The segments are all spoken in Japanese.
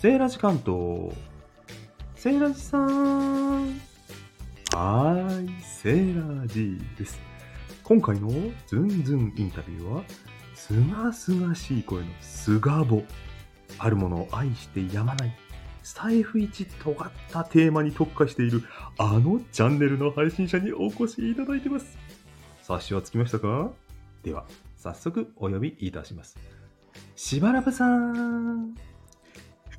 セーラジ関東。セーラジさん。はーい、セーラジです。今回のズンズンインタビューは、すがすがしい声のスガボ。あるものを愛してやまない。スタイフ一尖ったテーマに特化しているあのチャンネルの配信者にお越しいただいてます。察しはつきましたかでは、早速お呼びいたします。しばらぶさん。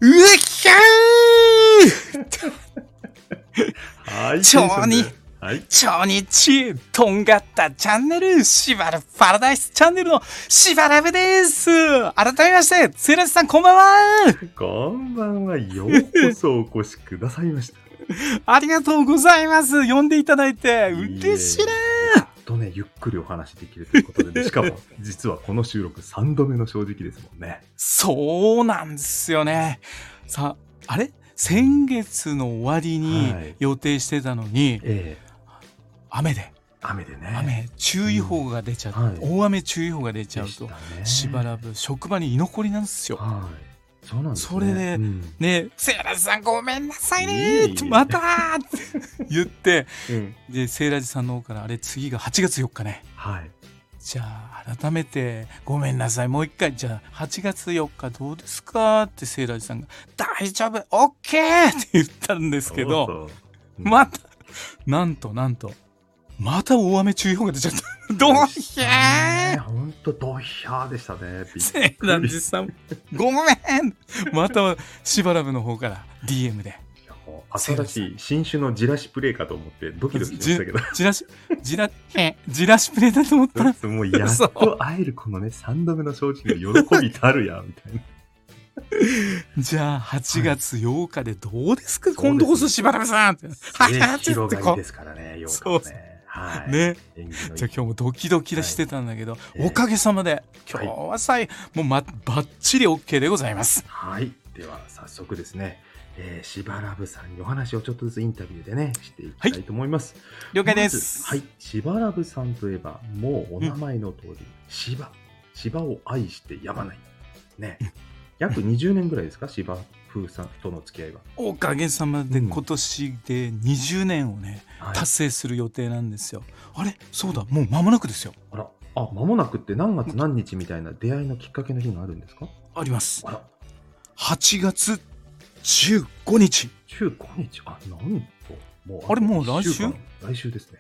うっひゃはい。超にはい。ー超日とんがったチャンネル、しばらパラダイスチャンネルのしばらぶです改めまして、セイラジさんこんばんはこんばんは。ようこそお越しくださいました。ありがとうございます呼んでいただいて、嬉しいなとね、ゆっくりお話できるということで、ね、しかも、実はこの収録3度目の正直ですもんね。そうなんですよね。さ、あれ？先月の終わりにはい予定してたのに、ええ雨で、雨でね。雨、注意報が出ちゃって、はい大雨注意報が出ちゃうと、でしばらく職場に居残りなんですよ。はい。そうなんですね。それでうん。ねえ、セイラジさんごめんなさいいえいえ。ねまたーって 言って、うん。で、セイラジさんの方から、あれ次が8月4日ね。はい。じゃあ、改めて、ごめんなさい、もう一回、じゃあ、8月4日どうですか？ってセイラジさんが、大丈夫、オッケーって言ったんですけど、そうそう。また、なんとなんと、また大雨注意報が出ちゃった。どうひゃーほんとドヒャーでしたね。セイラジさん、ごめんまた、しばらぶの方から DM で。新しい新種のジラシプレイかと思ってドキドキしたけど。じらし、じら、しプレイだと思ったら、もうやっと会えるこのね、3度目の正直の喜びたるや、みたいな。じゃあ、8月8日でどうですか、そうです今度こそしばらぶさんって。はねやって広がりこですからね、よそうね。はい。ね。じゃあ今日もドキドキしてたんだけど、ええおかげさまで、今日はさい、もうま、ばっちり OK でございます。はい。では、早速ですね、えー、しばらぶさんにお話をちょっとずつインタビューでね、していきたいと思います。了解で。ますずはい。しばらぶさんといえば、もうお名前の通り、芝。芝を愛してやまない。ね。約20年ぐらいですか芝風さんとの付き合いは。おかげさまでうん今年で20年をね、はい達成する予定なんですよ。あれ？そうだ、もう間もなくですよ。あら、あ、間もなくって何月何日みたいな出会いのきっかけの日があるんですか？あります。あら、8月15日。15日？あ、なんと。もあれもう来週？来週ですね。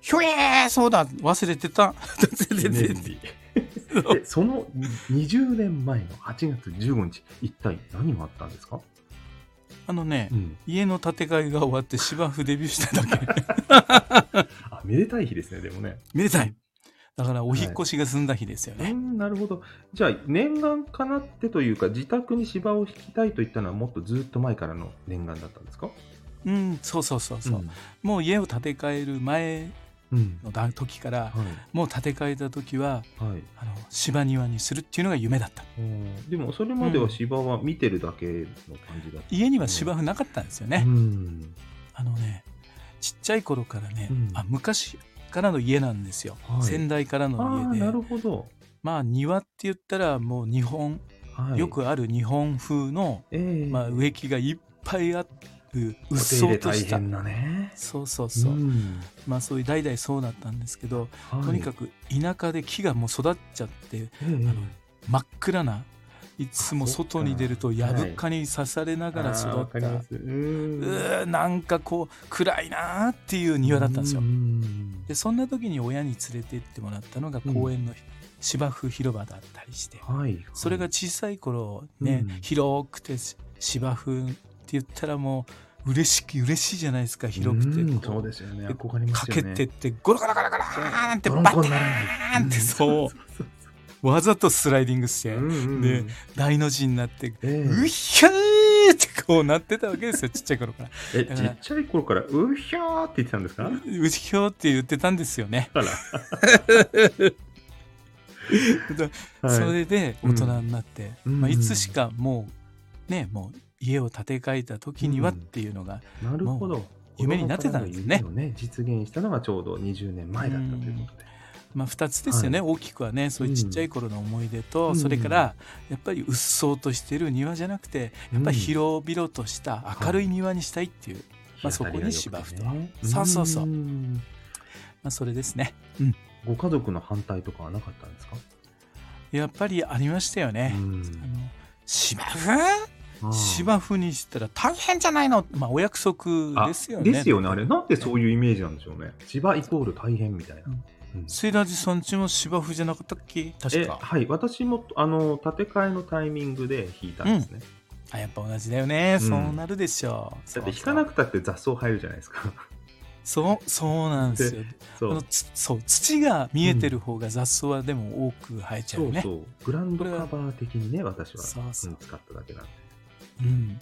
ひょえーそうだ忘れてた。記念日えその20年前の8月15日、一体何があったんですか、あのね、ん、家の建て替えが終わって芝生デビューしただけ。あ、めでたい日ですね、でもね。めでたい。だからお引っ越しが済んだ日ですよね。うん、なるほど。じゃあ、念願かなってというか、自宅に芝を引きたいといったのは、もっとずっと前からの念願だったんですか？うん、そうそうそうそう。んもう家を建て替える前うん。のだ時から、はい。もう建て替えた時は、はい。あの芝庭にするっていうのが夢だった。でも、それまでは芝は見てるだけの感じだった。家には芝生なかったんですよね。うん。あのね、ちっちゃい頃からね、うんあ昔からの家なんですよ。はい先代からの家でな。るほど。まあ庭って言ったらもう日本、はい。よくある日本風の、ええまあ、植木がいっぱいある、うっそうとした。大変なね。そうそうそう。んまあそういう代々そうだったんですけど、はいとにかく田舎で木がもう育っちゃって、ええあの真っ暗ないつも外に出るとあそっかに刺されながら育った、わかります。ううんーなんかこう暗いなーっていう庭だったんですよう。んでそんな時に親に連れて行ってもらったのがうん公園の芝生広場だったりして、はい。それが小さい頃ね、うん広くて芝生言ったらもう嬉しき嬉しいじゃないですか広くて。そうですよね。で憧れますね。けてってゴロゴロゴロゴローンって泥バターンってそう。わざとスライディングして、そううんうん。で大の字になってえうひゃーってこうなってたわけですよちっちゃい頃から。ええちっちゃい頃からうひゃーって言ってたんですか？うひょーって言ってたんですよね。それで大人になって、うん。まあ、いつしかもうねもう家を建て替えた時にはうん。っていうのが、なるほど。も。夢になってたんですね。ね、実現したのがちょうど20年前だったということで。まあ、2つですよね、大きくはねそういうちっちゃい頃の思い出と、うん。それからやっぱりうっそうとしてる庭じゃなくてやっぱり広々とした明るい庭にしたいっていう、まあそこに芝生と。ね。そうそうそう。ん。まあ、それですね。ご家族の反対とかはなかったんですか？やっぱりありましたよね。うん。あの芝生？芝生にしたら大変じゃないの、まあ、お約束ですよね。あですよね、あれ。なんでそういうイメージなんでしょうね。芝イコール大変みたいな。うんうんセイラジさんちも芝生じゃなかったっけ？確か。えはい、私もあの建て替えのタイミングで引いたんですね。あやっぱ同じだよね、うんそうなるでしょう。だって引かなくたって雑草生えるじゃないですか。そうそうなんですよ。そうそう土が見えてる方が雑草はでも多く生えちゃうよね。そうそう。グランドカバー的にね、私はそう使っただけなんうん、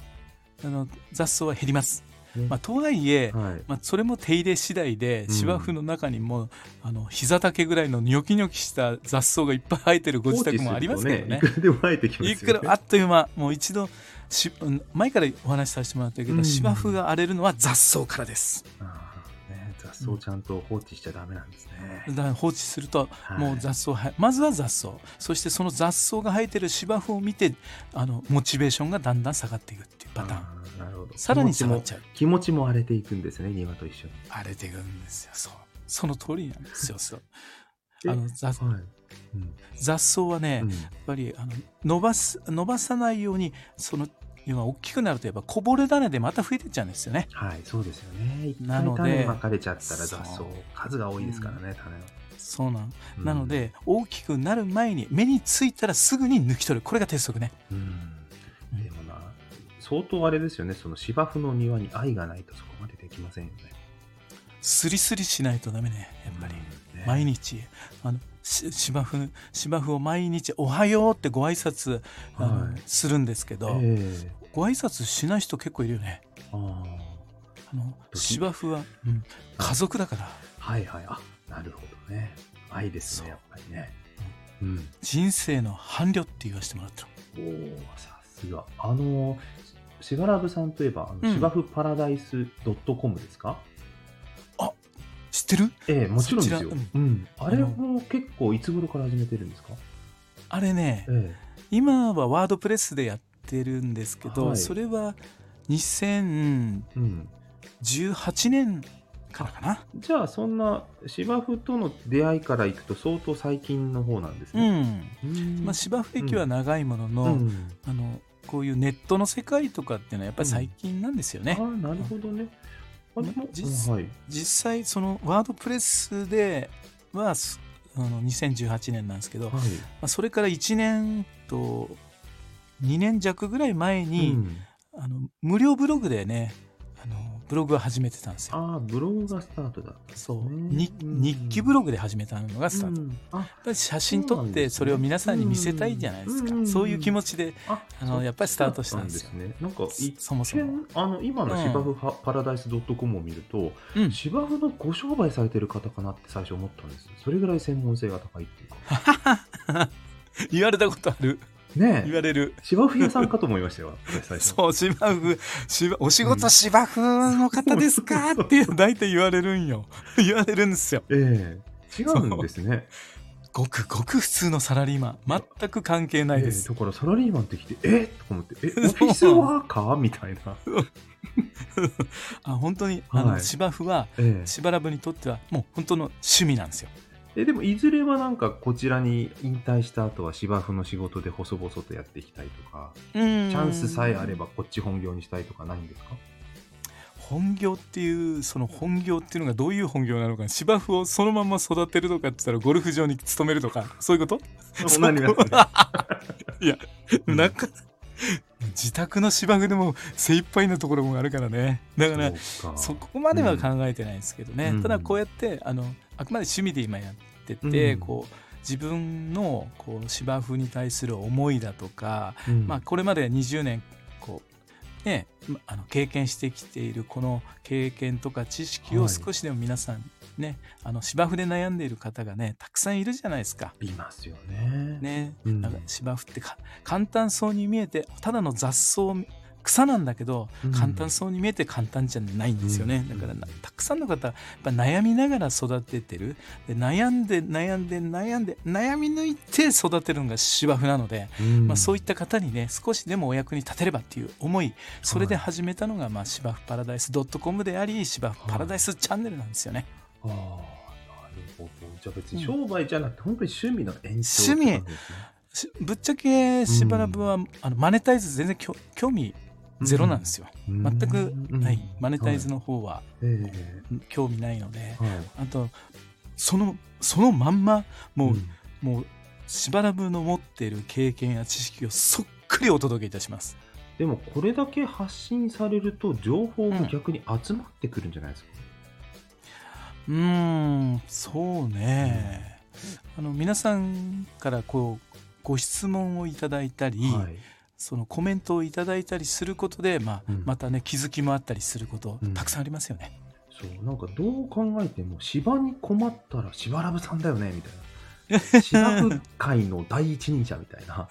あの雑草は減ります。まあ、とはいえ、はい。まあ、それも手入れ次第でうん。芝生の中にも、あの膝丈ぐらいのニョキニョキした雑草がいっぱい生えてるご自宅もありますけどね。放置するといくらでも生えてきますよね。いくらあっという間もう一度しうん前からお話しさせてもらってるけど、うん。芝生が荒れるのは雑草からです。あー。ね、雑草をちゃんと放置しちゃダメなんですね。だから放置するとはい。もう雑草はまずは雑草。そしてその雑草が生えてる芝生を見てあのモチベーションがだんだん下がっていくっていうパターン。なるほど。さらに下がっちゃう。気持ちも荒れていくんですね、庭と一緒に。荒れていくんですよ。そう。その通りなんですよ。そう。であの雑はい。うん。雑草はね、うん。やっぱりあの伸ばす伸ばさないようにその要は大きくなるとやっぱこぼれ種でまた増えてっちゃうんですよね。はい、そうですよね。一なのでまかれちゃったら雑草そう、数が多いですからね、種の。そうなん。うん。なの、で大きくなる前に目についたらすぐに抜き取る。これが鉄則ね。うん。でもな、相当あれですよね、その芝生の庭に愛がないとそこまでできませんよね。スリスリしないとダメねやっぱり、うん。ね。毎日。あのし芝生芝生を毎日「おはよう」ってご挨拶はいするんですけど、ええご挨拶しない人結構いるよねああ。あの芝生は、うん家族だからはいはい。あ、なるほどね。愛ですね、やっぱりね。うん。人生の伴侶って言わせてもらってるおおさすが。あの、しばらぶさんといえば、うん芝生パラダイス .com ですか？知ってる？ええもちろんですよ。ううん。あれも結構いつ頃から始めてるんですか？あれねえ今はワードプレスでやってるんですけど、はい。それは2018えうん。年からかな？じゃあ、そんな芝生との出会いからいくと相当最近の方なんですうね。ん、うん。まあ、芝生歴は長いものの,、うん。あのこういうネットの世界とかっていうのはやっぱり最近なんですよね、ああ、なるほどね。実はい。実際そのワードプレスではすあの2018年なんですけど、まはい。あ、それから1年と2年弱ぐらい前に、うんあの無料ブログでねブログを始めてたんですよ。ああ、ブログがスタートだそう。ね。日記ブログで始めたのがスタート、やっうんあぱり写真撮ってそれを皆さんに見せたいじゃないですか、うんそういう気持ちでああのやっぱりスタートしたんですよ。ね。なんか一そもそも。見あの今の芝生パパラダイス .com を見ると、うん。芝生のご商売されてる方かなって最初思ったんです。それぐらい専門性が高いっていうか。言われたことあるねえ、言われる。芝生屋さんかと思いましたよ。私最初。そう芝生芝お仕事芝生の方ですか？って大体言われるんよ。言われるんですよ。ええ。違うんですね。ごくごく普通のサラリーマン。全く関係ないです、ええだからサラリーマンって来て、え？とか思って、え、オフィスワーカー？みたいな。あ本当にあの、はい。芝生はええ。しばらぶにとってはもう本当の趣味なんですよえでもいずれはなんかこちらに引退した後は芝生の仕事で細々とやっていきたいとか、チャチャンスさえあればこっち本業にしたいとかないんですか？本業っていうその本業っていうのがどういう本業なのか芝生をそのまま育てるとかって言ったらゴルフ場に勤めるとかそういうこと？そうなりますね。いや、うんなんか自宅の芝生でも精一杯なところもあるからね。だからそうか。そこまでは考えてないですけどね、うん。ただこうやってあのあくまで趣味で今やってて、うん。こう自分のこう芝生に対する思いだとか、うん。まあ、これまで20年こう、ね、まあの経験してきているこの経験とか知識はい。を少しでも皆さんね、あの芝生で悩んでいる方がねたくさんいるじゃないですか。いますよね。ね、うん。なんか芝生ってか簡単そうに見えてただの雑草草なんだけどうん。簡単そうに見えて簡単じゃないんですよね、うん。だからなたくさんの方やっぱ悩みながら育ててる。で悩んで悩んで悩んで悩み抜いて育てるのが芝生なので、うん。まあ、そういった方にね少しでもお役に立てればっていう思い。それで始めたのが、まあ、芝生パラダイス .com であり芝生パラダイスチャンネルなんですよね。ああ、なるほど。じゃあ別に商売じゃなくて、本当に趣味の延長趣味。ぶっちゃけしばらぶは、あのマネタイズ全然興味ゼロなんですよ。うん全くない、マネタイズの。の方はえ興味ないので、えはい。あとそのそのまんまもう、んもうしばらぶの持っている経験や知識をそっくりお届けいたします。でもこれだけ発信されると情報が逆に集まってくるんじゃないですか？うーんそうね、あの皆さんからこうご質問をいただいたり、はい。そのコメントをいただいたりすることで、まあうんまたね気づきもあったりすること、うんたくさんありますよね。そう、なんかどう考えても芝に困ったら芝ラブさんだよね、みたいな。芝生界の第一人者みたいな。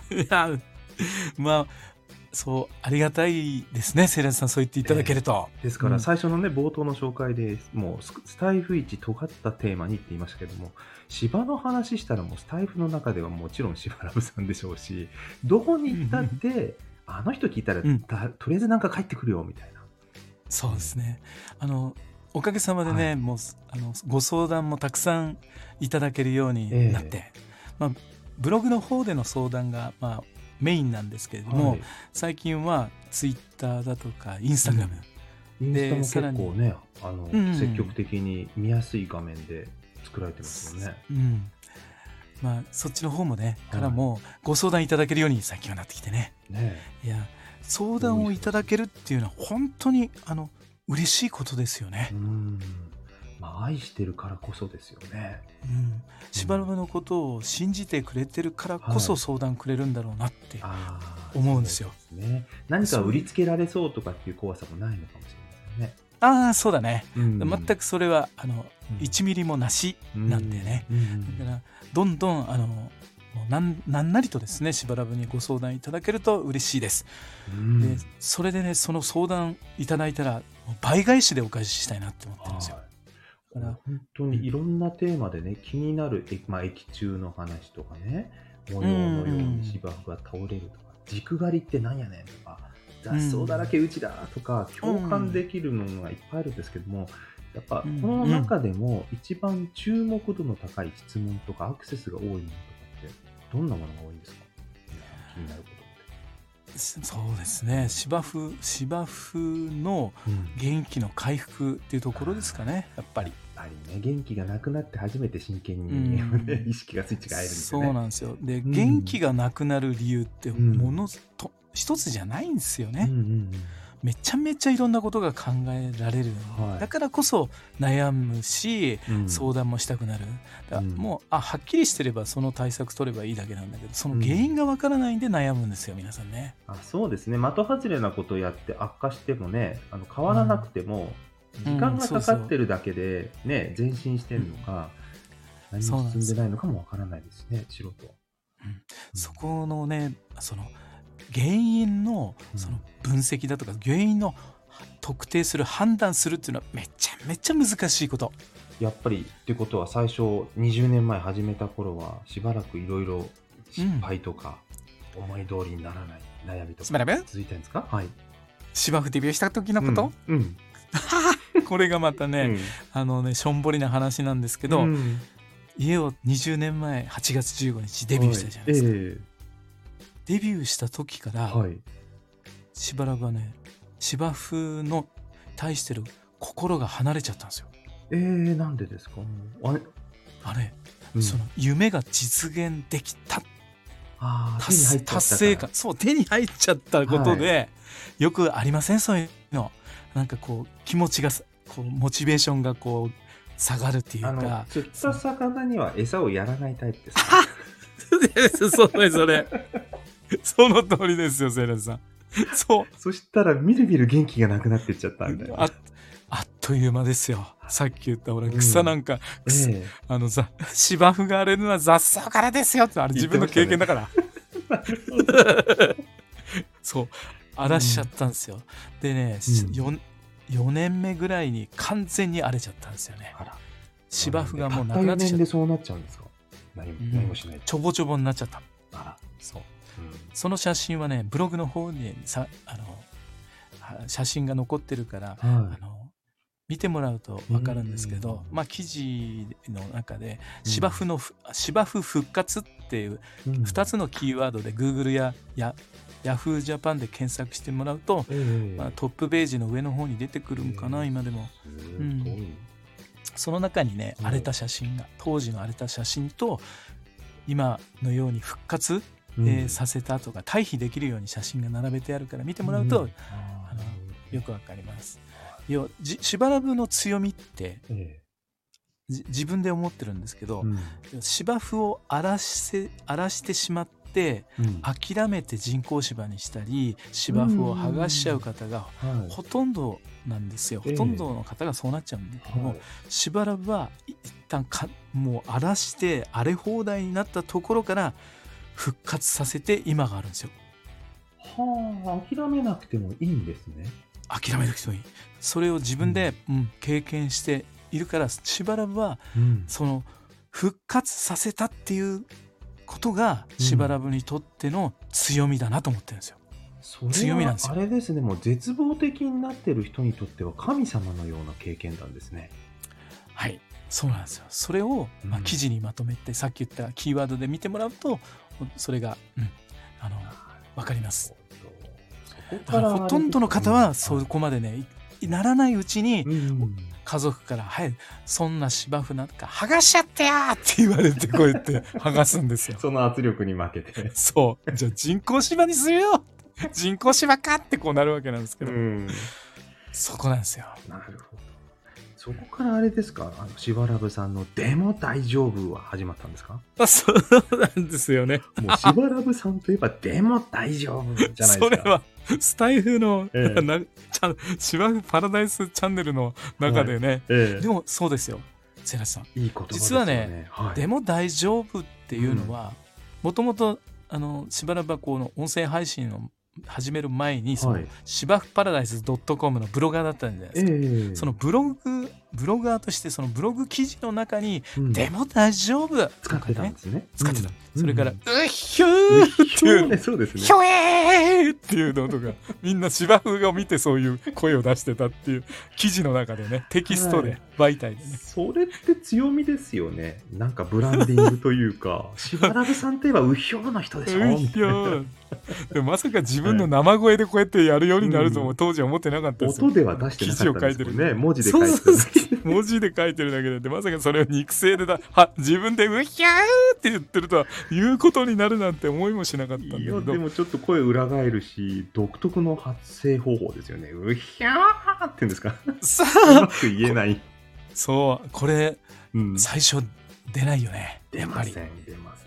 まあそうありがたいですねセイラジさんそう言っていただけると。ですからうん。最初のね、冒頭の紹介でもうススタイフ一尖ったテーマにって言いましたけども芝の話したらもうスタイフの中ではもちろん芝ラブさんでしょうしどこに行ったってあの人聞いたら、うん。だとりあえずなんか帰ってくるよみたいな。そうですね。あのおかげさまでね、はい。もうあのご相談もたくさんいただけるようになって、まあ、ブログの方での相談が、まあ、メインなんですけれども、はい。最近はツイッターだとかインスタグラム、インスタも結構ねあの、うん。積極的に見やすい画面で作られてますよね。うん。まあ、そっちの方もね、はい。からもご相談いただけるように最近はなってきてね。ね。いや相談をいただけるっていうのは本当にあの嬉しいことですよね。う。んまあ愛してるからこそですよね。うん、しばらくのことを信じてくれてるからこそはい相談くれるんだろうなって、思うんですよ。そうですね。何か売りつけられそうとかっていう怖さもないのかもしれまああそうだね、せん。ね。全くそれはあの1ミリもなしなんでね、うん。だからどんどんあのなんなんなりとですねしばらぶにご相談いただけると嬉しいです、うん。でそれでねその相談いただいたら倍返しでお返ししたいなって思ってるんですよ、から本当に。いろんなテーマでね、気になる、えまあ、駅中の話とかね、模様のように芝生が倒れるとか、軸刈りってなんやねんとか、雑草だらけうちだとか、共感できるのがいっぱいあるんですけども、やっぱこうん。の中でも一番注目度の高い質問とかアクセスが多いものとかって、どんなものが多いんですか？気になることそうですね。芝生芝生のって。元気の回復っていうところですかねやっぱりぱりね、元気がなくなって初めて真剣に、うん。ね 意識がスイッチが入るんですよね。そうなんですよ。で、ん。元気がなくなる理由ってんものと、一つじゃないんですよね、うんうんめちゃめちゃいろんなことが考えられる、はい。だからこそ悩むしうん。うん相談もしたくなる。だからうん。もうあはっきりしてればその対策取ればいいだけなんだけどその原因がわからないんで悩むんですよ皆さんね。あそうですね。的外れなことをやって悪化してもねあの変わらなくても、うん時間がかかってるだけで、ね前進してるのか、何も進んでないのかもわからないですね素人は。うん。そこのねその原因のうん。その分析だとか原因の特定する判断するっていうのはめちゃめちゃ難しいこと。やっぱりってことは最初20年前始めた頃はしばらくいろいろ失敗とか、思い通りにならない悩みとか続いたんですか？はい。芝生デビューした時のこと、うん、うん これがまたね、うん。あのねしょんぼりな話なんですけど、うん。家を20年前8月15日デビューしたじゃないですか、はい。デビューした時から、ええはい。しばらくはね芝生の対してる心が離れちゃったんですよ。えー、なんでですか？あれ、あれ、うん。その夢が実現できた。あ達成感。そう手に入っちゃったことで、よくありません？そういうの。なんかこう気持ちがさこうモチベーションがこう下がるっていうか。釣った魚には餌をやらないタイプです、ね。それそれ。その通りですよセイラさん。そう。そしたらみるみる元気がなくなっていっちゃったみたいな。ああっという間ですよ。さっき言った俺草なんか、草えあのさ芝生が荒れるのは雑草からですよってあれ自分の経験だから、そう。荒らしちゃったんですよ。でね、うん 4, 4年目ぐらいに完全に荒れちゃったんですよね。芝生がもうなたった4くなってきちゃった。年でそうなっちゃうんですか？何もしないと。ちょぼちょぼになっちゃった。あら。そう。うんその写真はね、ブログの方にさ、あの、は写真が残ってるから、あはの、見てもらうと分かるんですけど、うんまあ記事の中でうん。芝生のふ、芝生復活っていうい。2つのキーワードで Google やや Yahoo Japan で検索してもらうと、ええまあ、トップページの上の方に出てくるんかな、うん。今でも。すうん。その中にねうん。荒れた写真が当時の荒れた写真と今のように復活、うん。えーさせたとか回避できるように写真が並べてあるから見てもらうと、うん。あのよくわかります。要じしばらぶの強みってえじ自分で思ってるんですけど、えうん。芝生を荒らせ荒らしてしまってうん。諦めて人工芝にしたり芝生を剥がしちゃう方がはい。ほとんどなんですよ、ええ。ほとんどの方がそうなっちゃうんだけども、はい。しばらくはい一旦かもう荒らして荒れ放題になったところから復活させて今があるんですよ。はあ、諦めなくてもいいんですね。諦める人いいそれを自分で、うん。経験しているからしばらくはうん。その復活させたっていうことがしばらぶにとっての強みだなと思ってるんですよ。強みなんですよ。あれですね、もう絶望的になってる人にとっては神様のような経験談ですね。はい。そうなんですよ。それを、まあ、うん記事にまとめて、さっき言ったキーワードで見てもらうとそれが、うん、あのわかります。だからほとんどの方はそうん。こまでねいならないうちにうん家族から「はいそんな芝生なんか剥がしちゃってや!」って言われてこうやって 剥がすんですよ。その圧力に負けて。そうじゃあ人工芝にするよ人工芝かってこうなるわけなんですけど、ん。そこなんですよ。なるほど。そこからあれですか、あの、しばらぶさんのでも大丈夫は始まったんですか？あそうなんですよね。もうしばらぶさんといえばでも大丈夫じゃないですか。それはスタイフの、ええ。なチャン芝生パラダイスチャンネルの中でね、ええ。でもそうですよ。セラさん。いい言葉ですよ実はね、はい、でも大丈夫っていうのはもともとあのしばらくはこの音声配信を始める前にその、はい。芝生パラダイス .com のブロガーだったんじゃないですか、ええ。そのブログブロガーとしてそのブログ記事の中に「うん。でも大丈夫」使ってたんねですね。使ってた、うん。それから「ううんっひゅー」っていうそうね、そうですね。ひ。ょえーっていうのとかみんな芝生を見てそういう声を出してたっていう記事の中でねテキストで、媒体でね。それって強みですよね。なんかブランディングというか、しばらぶさんといえばうひょうの人でしょ？うひょー。でもまさか自分の生声でこうやってやるようになるともうん。当時は思ってなかったですよ。音では出してなかったんですもんね。文字で書いて。文字で書いてるだけででまさかそれを肉声でだ は自分で「うひゃー」って言ってるとは言うことになるなんて思いもしなかったんだけどでもちょっと声裏返るし、独特の発声方法ですよね。うひゃーって言うんですか？さうまあく言えない。そうこれうん最初出ないよね出ません、出ませ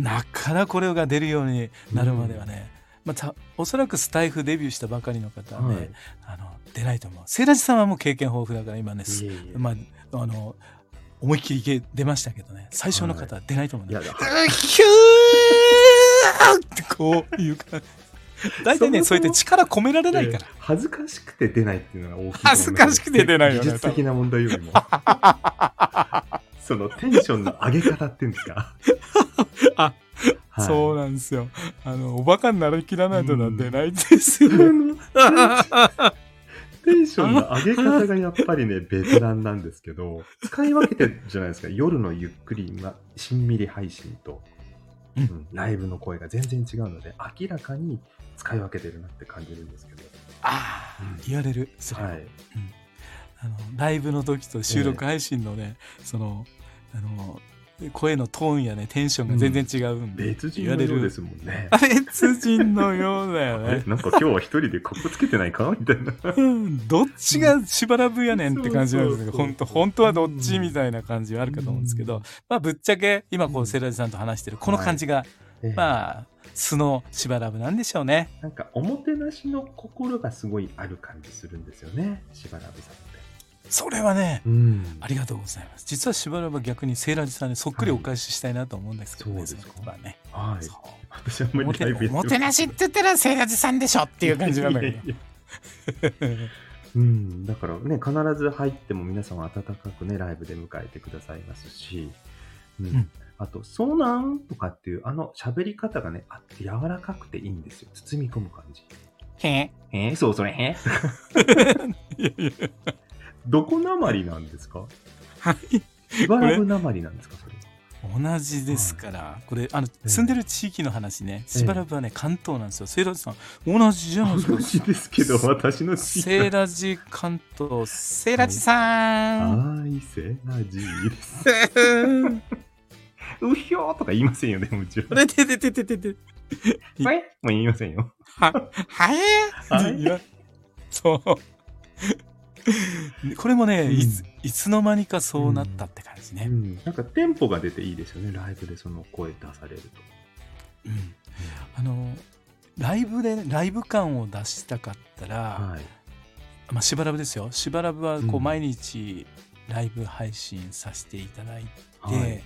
ん。なかなかこれが出るようになるまではね、またおそらくスタイフデビューしたばかりの方はね、はいあの出ないと思う。セイラジさんはもう経験豊富だから今ね、まああの思いっきり出ましたけどね。最初の方は出ないと思うんだよ、いや、うひゅーってこういう感じ。大体ねそうやって力込められないから、ええ恥ずかしくて出ないっていうのが大きい恥ずかしくて出ないよね。技術的な問題よりも。そのテンションの上げ方っていうんですか。あ、はい、そうなんですよ。あのおバカになりきらないとな出ないんですよあね、の テンションの上げ方がやっぱりねベテランなんですけど使い分けてるじゃないですか。夜のゆっくり、ま、しんみり配信と、うん。うんライブの声が全然違うので明らかに使い分けてるなって感じるんですけど。ああ、うん。言われる。それははいあのライブの時と収録配信のね、そのあの声のトーンやねテンションが全然違うんで、別人のようですもんね。あ 別人のようだよえね なんか今日は一人でカッコつけてないか？みたいな。うんどっちがしばらぶやねんって感じなんですけど本当本当はどっちみたいな感じはあるかと思うんですけど、うん。まあぶっちゃけ今こううんセイラジさんと話してるこの感じが、ええ。まあ素のしばらぶなんでしょうね。なんかおもてなしの心がすごいある感じするんですよねしばらぶさんそれはねうん。ありがとうございます。実はしばらくは逆にセイラジさんにそっくりお返ししたいなと思うんですけどね、はいそうですか。の言葉ね。はい。私あんまおもてりもてなしって言ったらセイラジさんでしょっていう感じなんだけど。うん、だからね、必ず入っても皆さんは温かくね、ライブで迎えてくださいますし、うん。うん。あと、そうなんとかっていう、あの喋り方がね、あって柔らかくていいんですよ。包み込む感じ。へえ。ー、そうそれ、え。いやいやどこなまりなんですか？はい。しばらくなまりなんですか？それ。同じですから、これあの住んでる地域の話ね、しばらくはね関東なんですよ。セイラジさん。同じじゃないですか？同じですけど、私の地域。セイラジ関東。セイラジさん、はい、セラジーです。うひょーとか言いませんよね、もちろん。これてててててていはい？もう言いませんよ。ははえ？はい。そう これもね、うん。いついつの間にかそうなったって感じね、うん、なんかテンポが出ていいですよね、ライブでその声出されると。うん。あのライブでライブ感を出したかったら、はい。まあ、しばらくですよ。しばらくはこううん。毎日ライブ配信させていただいて、はい。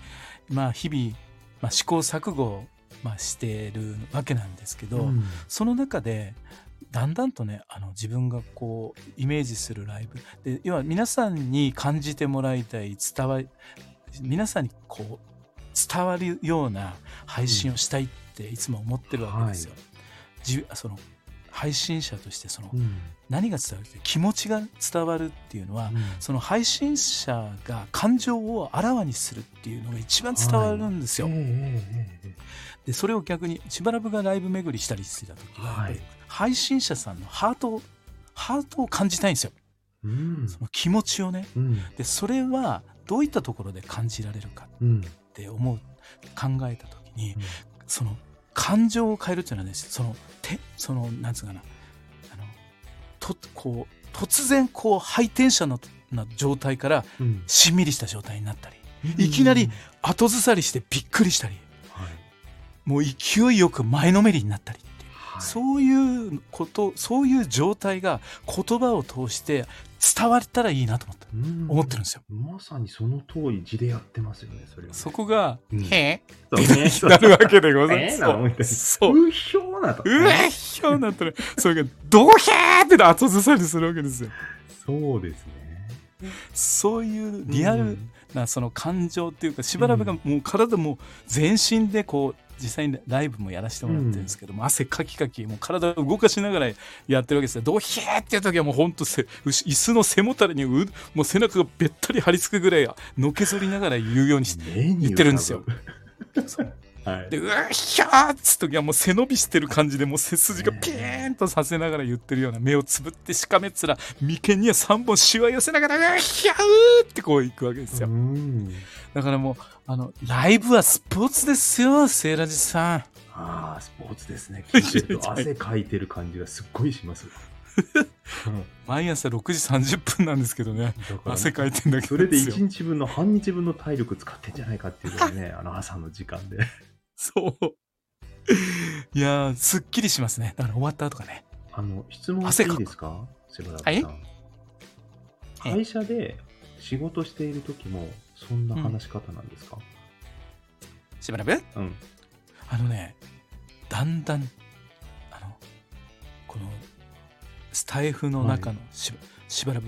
まあ、日々、まあ、試行錯誤を、まあ、してるわけなんですけど、うん。その中でだんだんとねあの自分がこうイメージするライブ。で要は皆さんに感じてもらいたい伝わり皆さんにこう伝わるような配信をしたいっていつも思ってるわけですよ。じその配信者としてそのうん。何が伝わるって気持ちが伝わるっていうのは、その配信者が感情をあらわにするっていうのが一番伝わるんですよ。えええええでそれを逆にしばらくがライブ巡りしたりしてた時は、はい配信者さんのハートをハートを感じたいんですよ。えうん。その気持ちをね。うん。でそれはどういったところで感じられるかうん。って思う考えた時にその感情を変えるっていうのはねそのてそのなんつうかな。あのとこう突然こうハイテンションなな状態からうん。しんみりした状態になったりいきなり後ずさりしてびっくりしたりはい。もう勢いよく前のめりになったりはいそういうことそういう状態が言葉を通して伝わったらいいなと思ったうん思ってるんですよ。まさにその通り字でやってますよね、それはね。そこがうん「へそうえ」ねってなるわけでございます。そう。うひょーなと。うえひょうなったらそれが「どうへー!」って後ずさりするわけですよ。そうですね。そういうリアルうんなその感情っていうかしばらくがもう体もう全身でこう実際にライブもやらせてもらってるんですけども、汗かきかきもう体を動かしながらやってるわけですよ。どうひえっていう時はもうほんとせ椅子の背もたれにうもう背中がべったり張り付くぐらいのけぞりながら言うように言ってるんですよ はい。でうわひゃーっつ時はもう背伸びしてる感じでもう背筋がピーンとさせながら言ってるような目をつぶってしかめっ面眉間には3本しわ寄せながらうわひゃーってこういくわけですよ。うんだからもうあのライブはスポーツですよセイラジさん。ああ、スポーツですね。汗かいてる感じがすっごいします。う ん毎朝6時30分なんですけどねだから汗かいてんだけそれでどですよ1日分の半日分の体力使ってんじゃないかっていうぐらいね、あの朝の時間で。そう。いやーすっきりしますね。だから終わった後がね。あの、質問していいですか？セブラはいさん。会社で仕事している時も、そんな話し方なんですか？しばらくうん。あのねだんだんあのこのスタイフの中のし,、しばらく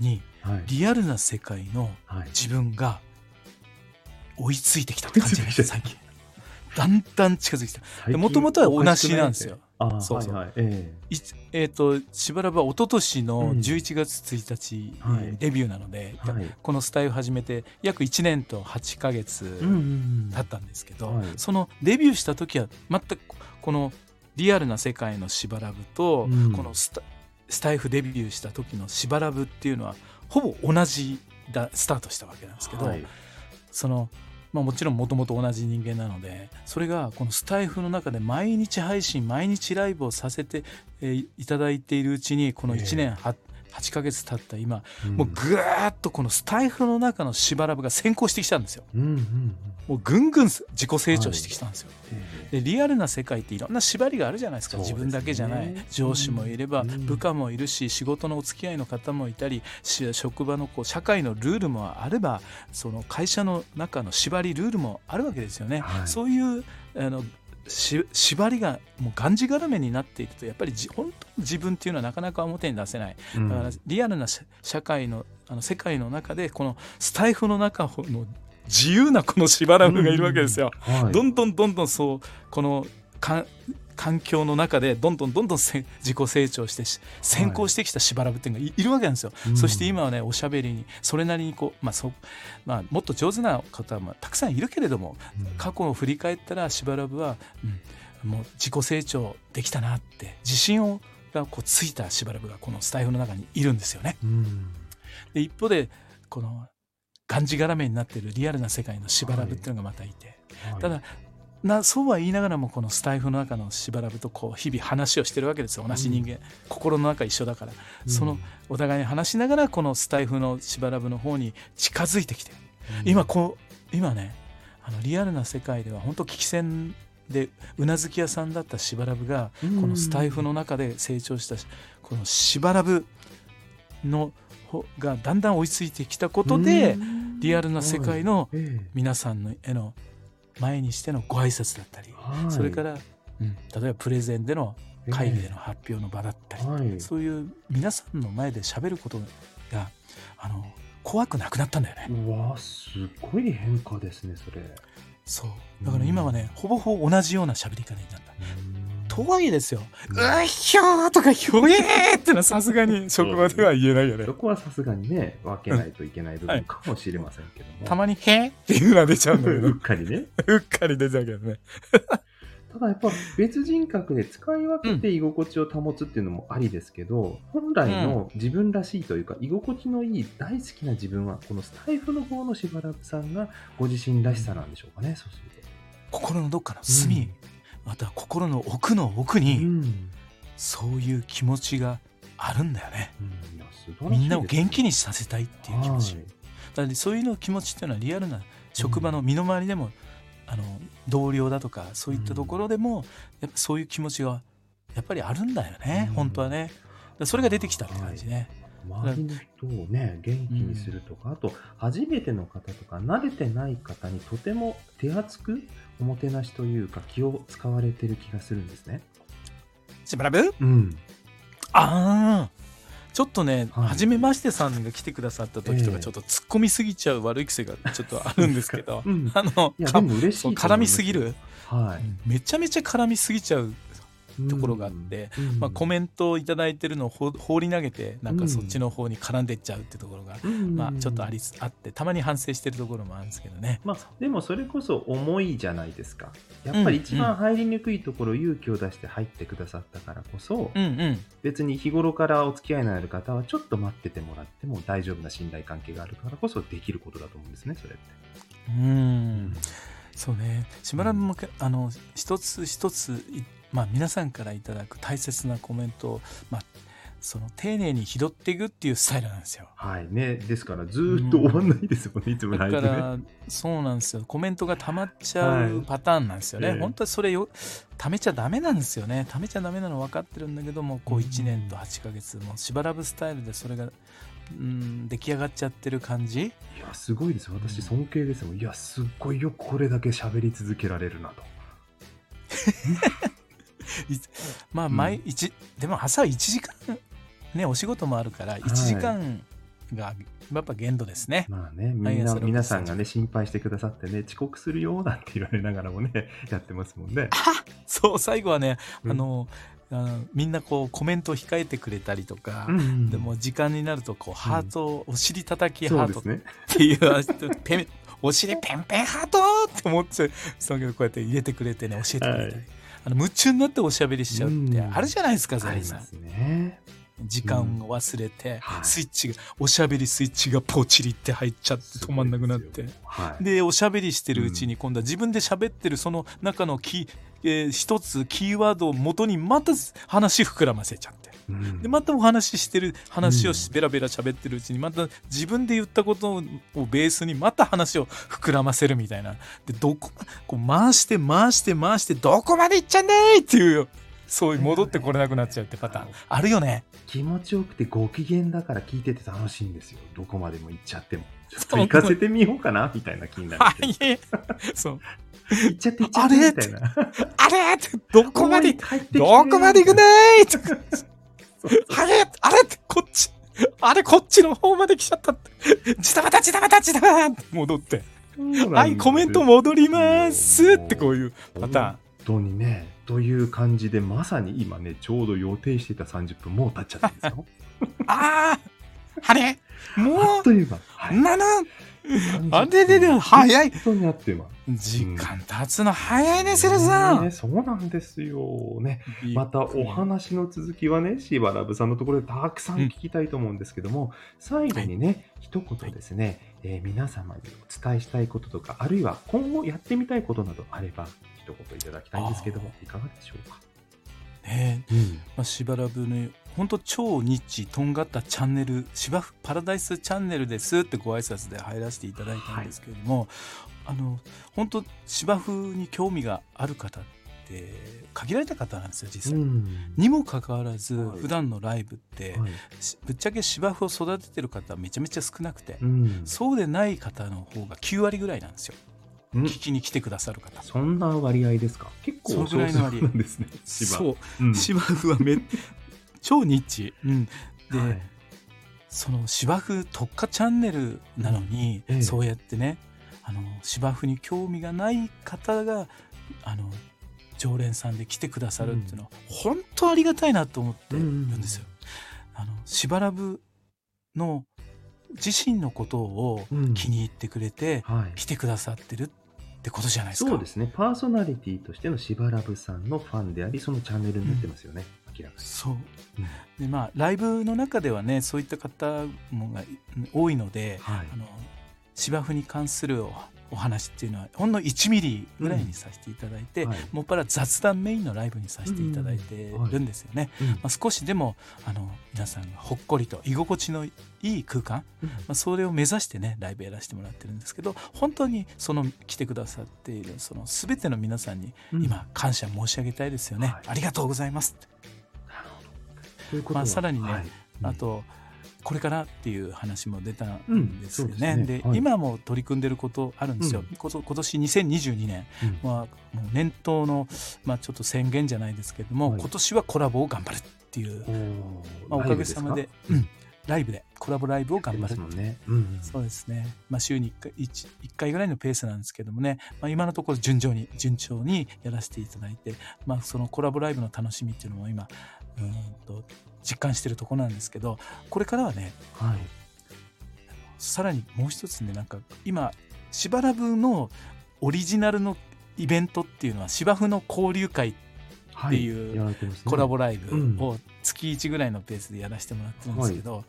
にはい。リアルな世界のはい。自分が追いついてきたって感じがして最近だんだん近づいてきた。もともとは同じなんですよ。そうそう。はいはい。えいえっ、としばらくは一昨年のうん。11月1日はい。デビューなので、えはい。このスタイル始めて約1年と8ヶ月うんうんうん。経ったんですけど、はい。そのデビューした時は全くこのリアルな世界のしばらぶと、うん。このスタスタイフデビューした時のしばらぶっていうのはほぼ同じだスタートしたわけなんですけど、はい。その、まあ、もちろんもともと同じ人間なのでそれがこのスタイフの中で毎日配信毎日ライブをさせて、えーいただいているうちにこの1年は、8ヶ月経った今、うん。もうぐーっとこのスタイフの中のしばらぶが先行してきたんですよ。うんうんうん。もうぐんぐん自己成長してきたんですよ。えでリアルな世界っていろんな縛りがあるじゃないですか。ね。自分だけじゃない。上司もいればうん。部下もいるし仕事のお付き合いの方もいたりし職場のこう社会のルールもあればその会社の中の縛りルールもあるわけですよね。はい。そういうあのし縛りがもうがんじがらめになっているとやっぱりじ本当の自分っていうのはなかなか表に出せない。うん。だからリアルな社社会のあの世界の中でこのスタイフの中の自由なこのしばらくがいるわけですよ。はい。どんどんどんどんそうこのか環境の中でどんどんどんどんせ 自己成長してし先行してきたしばらくっていうのがいいるわけなんですよ。うんそして今はねおしゃべりにそれなりにこう、まあそまあ、もっと上手な方もたくさんいるけれども過去を振り返ったらしばらくは、うん、もう自己成長できたなって自信をがこうついたしばらくがこのスタイフの中にいるんですよね。うんで一方でこのがんじがらめになっているリアルな世界のしばらくっていうのがまたいて。はいただなそうは言いながらもこのスタイフの中のしばらくとこう日々話をしてるわけですよ。同じ人間、心の中一緒だから、そのお互いに話しながらこのスタイフのしばらくの方に近づいてきて、今こう今ねあのリアルな世界では本当危機戦でうなずき屋さんだったしばらくがこのスタイフの中で成長したこのしばらくのほがだんだん追いついてきたことで、リアルな世界のえ皆さんのへの前にしてのご挨拶だったり、えはい。それから、うん。例えばプレゼンでの会議での発表の場だったり、はい。そういう皆さんの前で喋ることがあの怖くなくなったんだよね。うわすごい変化ですねそれ。そう。だから今はね、ほぼほぼ同じような喋り方になった。とはいえですよ、うっひょーとかひょえーってのはさすがに職場では言えないよね。そ。こはさすがにね分けないといけない部分かもしれませんけども、たまにへーっていうのは出ちゃうんだけ うどっ、かりね。うっかり出ちゃうけどね。ただやっぱ別人格で使い分けて居心地を保つっていうのもありですけど、本来の自分らしいというか居心地のいい大好きな自分はこのスタイフの方のしばらくさんがご自身らしさなんでしょうかね、そうする心のどっかの隅、また心の奥の奥と。に、んそういう気持ちがあるんだよね。うんみんなを元気にさせたいっていう気持ち。はいだからそういうの気持ちっていうのはリアルな職場の身の回りでも、あの同僚だとかそういったところでも、やっぱそういう気持ちがやっぱりあるんだよね、うん本当はね。それが出てきたって感じね。周りの人をね元気にするとか、あと初めての方とか慣れてない方にとても手厚くおもてなしというか気を使われてる気がするんですね。しばらく？うん、ああちょっとね、はい。初めましてさんが来てくださった時とええ。かちょっと突っ込みすぎちゃう悪い癖がちょっとあるんですけど うん、あのいやかでも嬉しいいます絡みすぎる、はめちゃめちゃ絡みすぎちゃうい、ところがあって、うん。まあ、コメントをいただいてるのをほ放り投げてなんかそっちの方に絡んでっちゃうってところが、うん。まあ、ちょっとありつあってたまに反省してるところもあるんですけどね。まあ、でもそれこそ重いじゃないですか。やっぱり一番入りにくいところ、勇気を出して入ってくださったからこそ、うんうん。別に日頃からお付き合いのある方はちょっと待っててもらっても大丈夫な信頼関係があるからこそできることだと思うんですね、それって。うん。そうね。しばらあの一つ一ついまあ、皆さんからいただく大切なコメントを、まあ、その丁寧に拾っていくっていうスタイルなんですよ。はいね。ですから、ずーっと終わんないですもんね、いつもライブね。だからそうなんですよコメントが溜まっちゃはうパターンなんですよね、ええ本当はそれよ溜めちゃダメなんですよね溜めちゃダメなの分かってるんだけどもこううん1年と8ヶ月もしばらくスタイルでそれがうん出来上がっちゃってる感じいや、すごいです。私、尊敬ですもん。いや、すっごいよくこれだけ喋り続けられるなと。まあうん。毎一、でも朝は1時間ねお仕事もあるから1時間がやっぱ限度ですね、まあね、みんな、毎朝6皆さんがね、心配してくださってね、遅刻するよなんて言われながらもね、やってますもんね。そう最後はね、うん。あのあのみんなこうコメントを控えてくれたりとか、うんでも時間になるとこうハートを、お尻叩きハート。っ。ていう、ペンお尻ペンペンハートって思ってそう。けどこうやって入れてくれてね教えてくれたり、はいあの夢中になっておしゃべりしちゃうってうん。あるじゃないですか、あザリさん。時間を忘れて、はい。スイッチがおしゃべりスイッチがポチリって入っちゃって止まんなくなって。でおしゃべりしてるうちに今度は自分で喋ってるその中のキー、えー一つキーワードを元にまた話膨らませちゃってうん。でまたお話ししてる話をベラベラ喋ってるうちにまた自分で言ったことをベースにまた話を膨らませるみたいな。でどここう回して回して回してどこまで行っちゃうんだいっていうよ。そういう戻ってこれなくなっちゃうってパターン。あるよね。気持ちよくてご機嫌だから聞いてて楽しいんですよ。どこまでも行っちゃっても。ちょっと行かせてみようかなみたいな気になる。そう。行っちゃって行っちゃってあれみたいな。あれってどこまでどこまで行くねーとかそうあれあれってこっち。あれこっちの方まで来ちゃったって。ジタバタジタバタジタバタって戻って。はいコメント戻りますってこういうパターン。本当にね、という感じで、まさに今ね、ちょうど予定してた30分、もう経っちゃったんですよ。あああれ？もあっという間。はう、い。なな、30あれでね、早い。本当にあっという間。時間経つの早いね、セルさん。ねそうなんですよ。ね。またお話の続きはね、しばらぶさんのところでたくさん聞きたいと思うんですけども、最後にね、一言ですね、えー皆様にお伝えしたいこととか、あるいは今後やってみたいことなどあれば、一言いただきたいんですけども、いかがでしょうか？ねうんまあ、しばらぶね、ほんと超ニッチ、とんがったチャンネル、芝生パラダイスチャンネルですってご挨拶で入らせていただいたんですけれども、あの、本当芝生に興味がある方って限られた方なんですよ、実際。うん。にもかかわらず、はい。普段のライブって、はい。しぶっちゃけ芝生を育ててる方はめちゃめちゃ少なくて、うん。そうでない方の方が9割ぐらいなんですよ。うん。聞きに来てくださる方。そんな割合ですか？結構そのぐらいの割合。ですね。芝。そう、うん。芝生はめ超ニッチ。うん、で、はいその芝生特化チャンネルなのに、ええそうやってねあの芝生に興味がない方があの常連さんで来てくださるっていうのは、本当ありがたいなと思ってるんですよ。あのしばらぶの自身のことをうん気に入ってくれて、はい来てくださってるってことじゃないですか。そうですね。パーソナリティとしてのしばらぶさんのファンであり、そのチャンネルになってますよね。明らかに。そう。うん。でまあライブの中ではねそういった方もが多いので、はい。あの芝生に関するおお話っていうのはほんの1ミリぐらいにさせていただいて、はい。もっぱら雑談メインのライブにさせていただいてるんですよね。うん。まあ、少しでもあの皆さんがほっこりと居心地のいい空間、うん。まあ、それを目指してねライブやらせてもらってるんですけど本当にその来てくださっているその全ての皆さんにうん。今感謝申し上げたいですよね。はい。ありがとうございますってまあさらにねはい。あとこれからっていう話も出たうんんですよそうね。でねはい。今も取り組んでることあるんですよ。うん。今年2022年。うん。はもう年頭の、まあ、ちょっと宣言じゃないですけれども、はい。今年はコラボを頑張るっていう、おーまあ、おかげさまでライブうん。ライブでコラボライブを頑張るですもんね。うんそうですね、まあ、週に1回 1, 1回ぐらいのペースなんですけどもね、まあ、今のところ順調に順調にやらせていただいて、まあ、そのコラボライブの楽しみっていうのも今うーんと実感してるところなんですけどこれからはねはい。さらにもう一つねなんか今しばらぶのオリジナルのイベントっていうのは芝生の交流会はっていうコラボライうん。ブを月1ぐらいのペースでやらせてもらってるんですけど、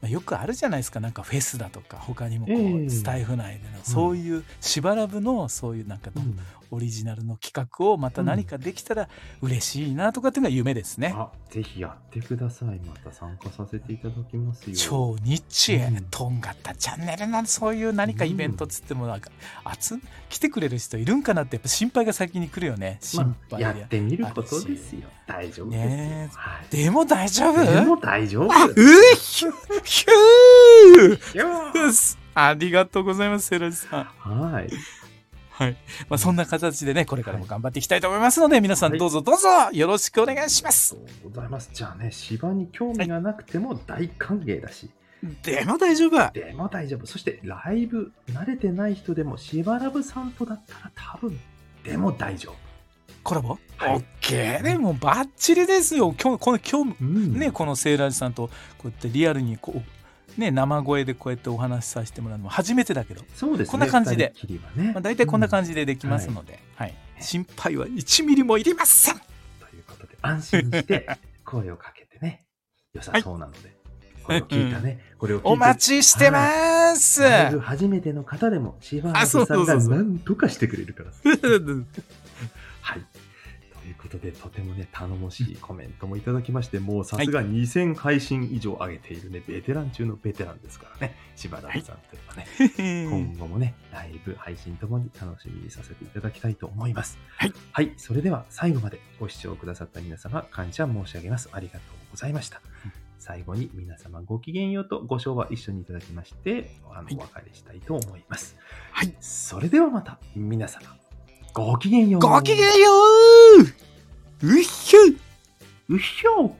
まあ、よくあるじゃないですかなんかフェスだとか他にもこう、ええ。スタイフ内でのそういうしばらぶのそういうなんかのうんオリジナルの企画をまた何かできたら嬉しいなとかっていうのが夢ですね。あ、ぜひやってください。また参加させていただきますよ。超ニッチ、うんとんがったチャンネルなそういう何かイベントっつってもなんか、集来てくれる人いるんかなってやっぱ心配が先に来るよね心まあ、やってみることですよ。大丈夫ですよ。ねえはい。でも大丈夫？でも大丈夫。あうえひゅひゅーありがとうございます、セロジさん。はい。はい。まあ、そんな形でね、これからも頑張っていきたいと思いますので、皆さんはいどうぞどうぞよろしくお願いします。そうございます。じゃあね、芝に興味がなくても大歓迎だし、でも大丈夫。でも大丈夫。そしてライブ慣れてない人でも、しばらぶ散歩だったら多分、でも大丈夫。コラボ、はいオッケーでもうバッチリですよ。今日、この今日、うんね、このセーラージさんとこうやってリアルにこう、ね、生声でこうやってお話しさせてもらうのも初めてだけど、そうですね。こんな感じでね。まあ、大体こんな感じ、じでできますので、はい心配は1ミリもいりません。ということで、安心して声をかけてね、良さそうなので、これを聞いたね、これをお待ちしてます。ライブ初めての方でも、しばらぶさんがあそうそうそうそう何とかしてくれるから。はい。こことで、とてもね、頼もしいコメントもいただきまして、もうさすが2000配信以上上げているね、ベテラン中のベテランですからね、柴田さんといえばね、今後もね、ライブ、配信ともに楽しみにさせていただきたいと思います。はい。はい。それでは最後までご視聴くださった皆様、感謝申し上げます。ありがとうございました。最後に皆様ごきげんようとご唱和一緒にいただきまして、あの、はいお別れしたいと思います。はい。それではまた皆様、ごきげんよう。ごきげんよううっしょうっしょ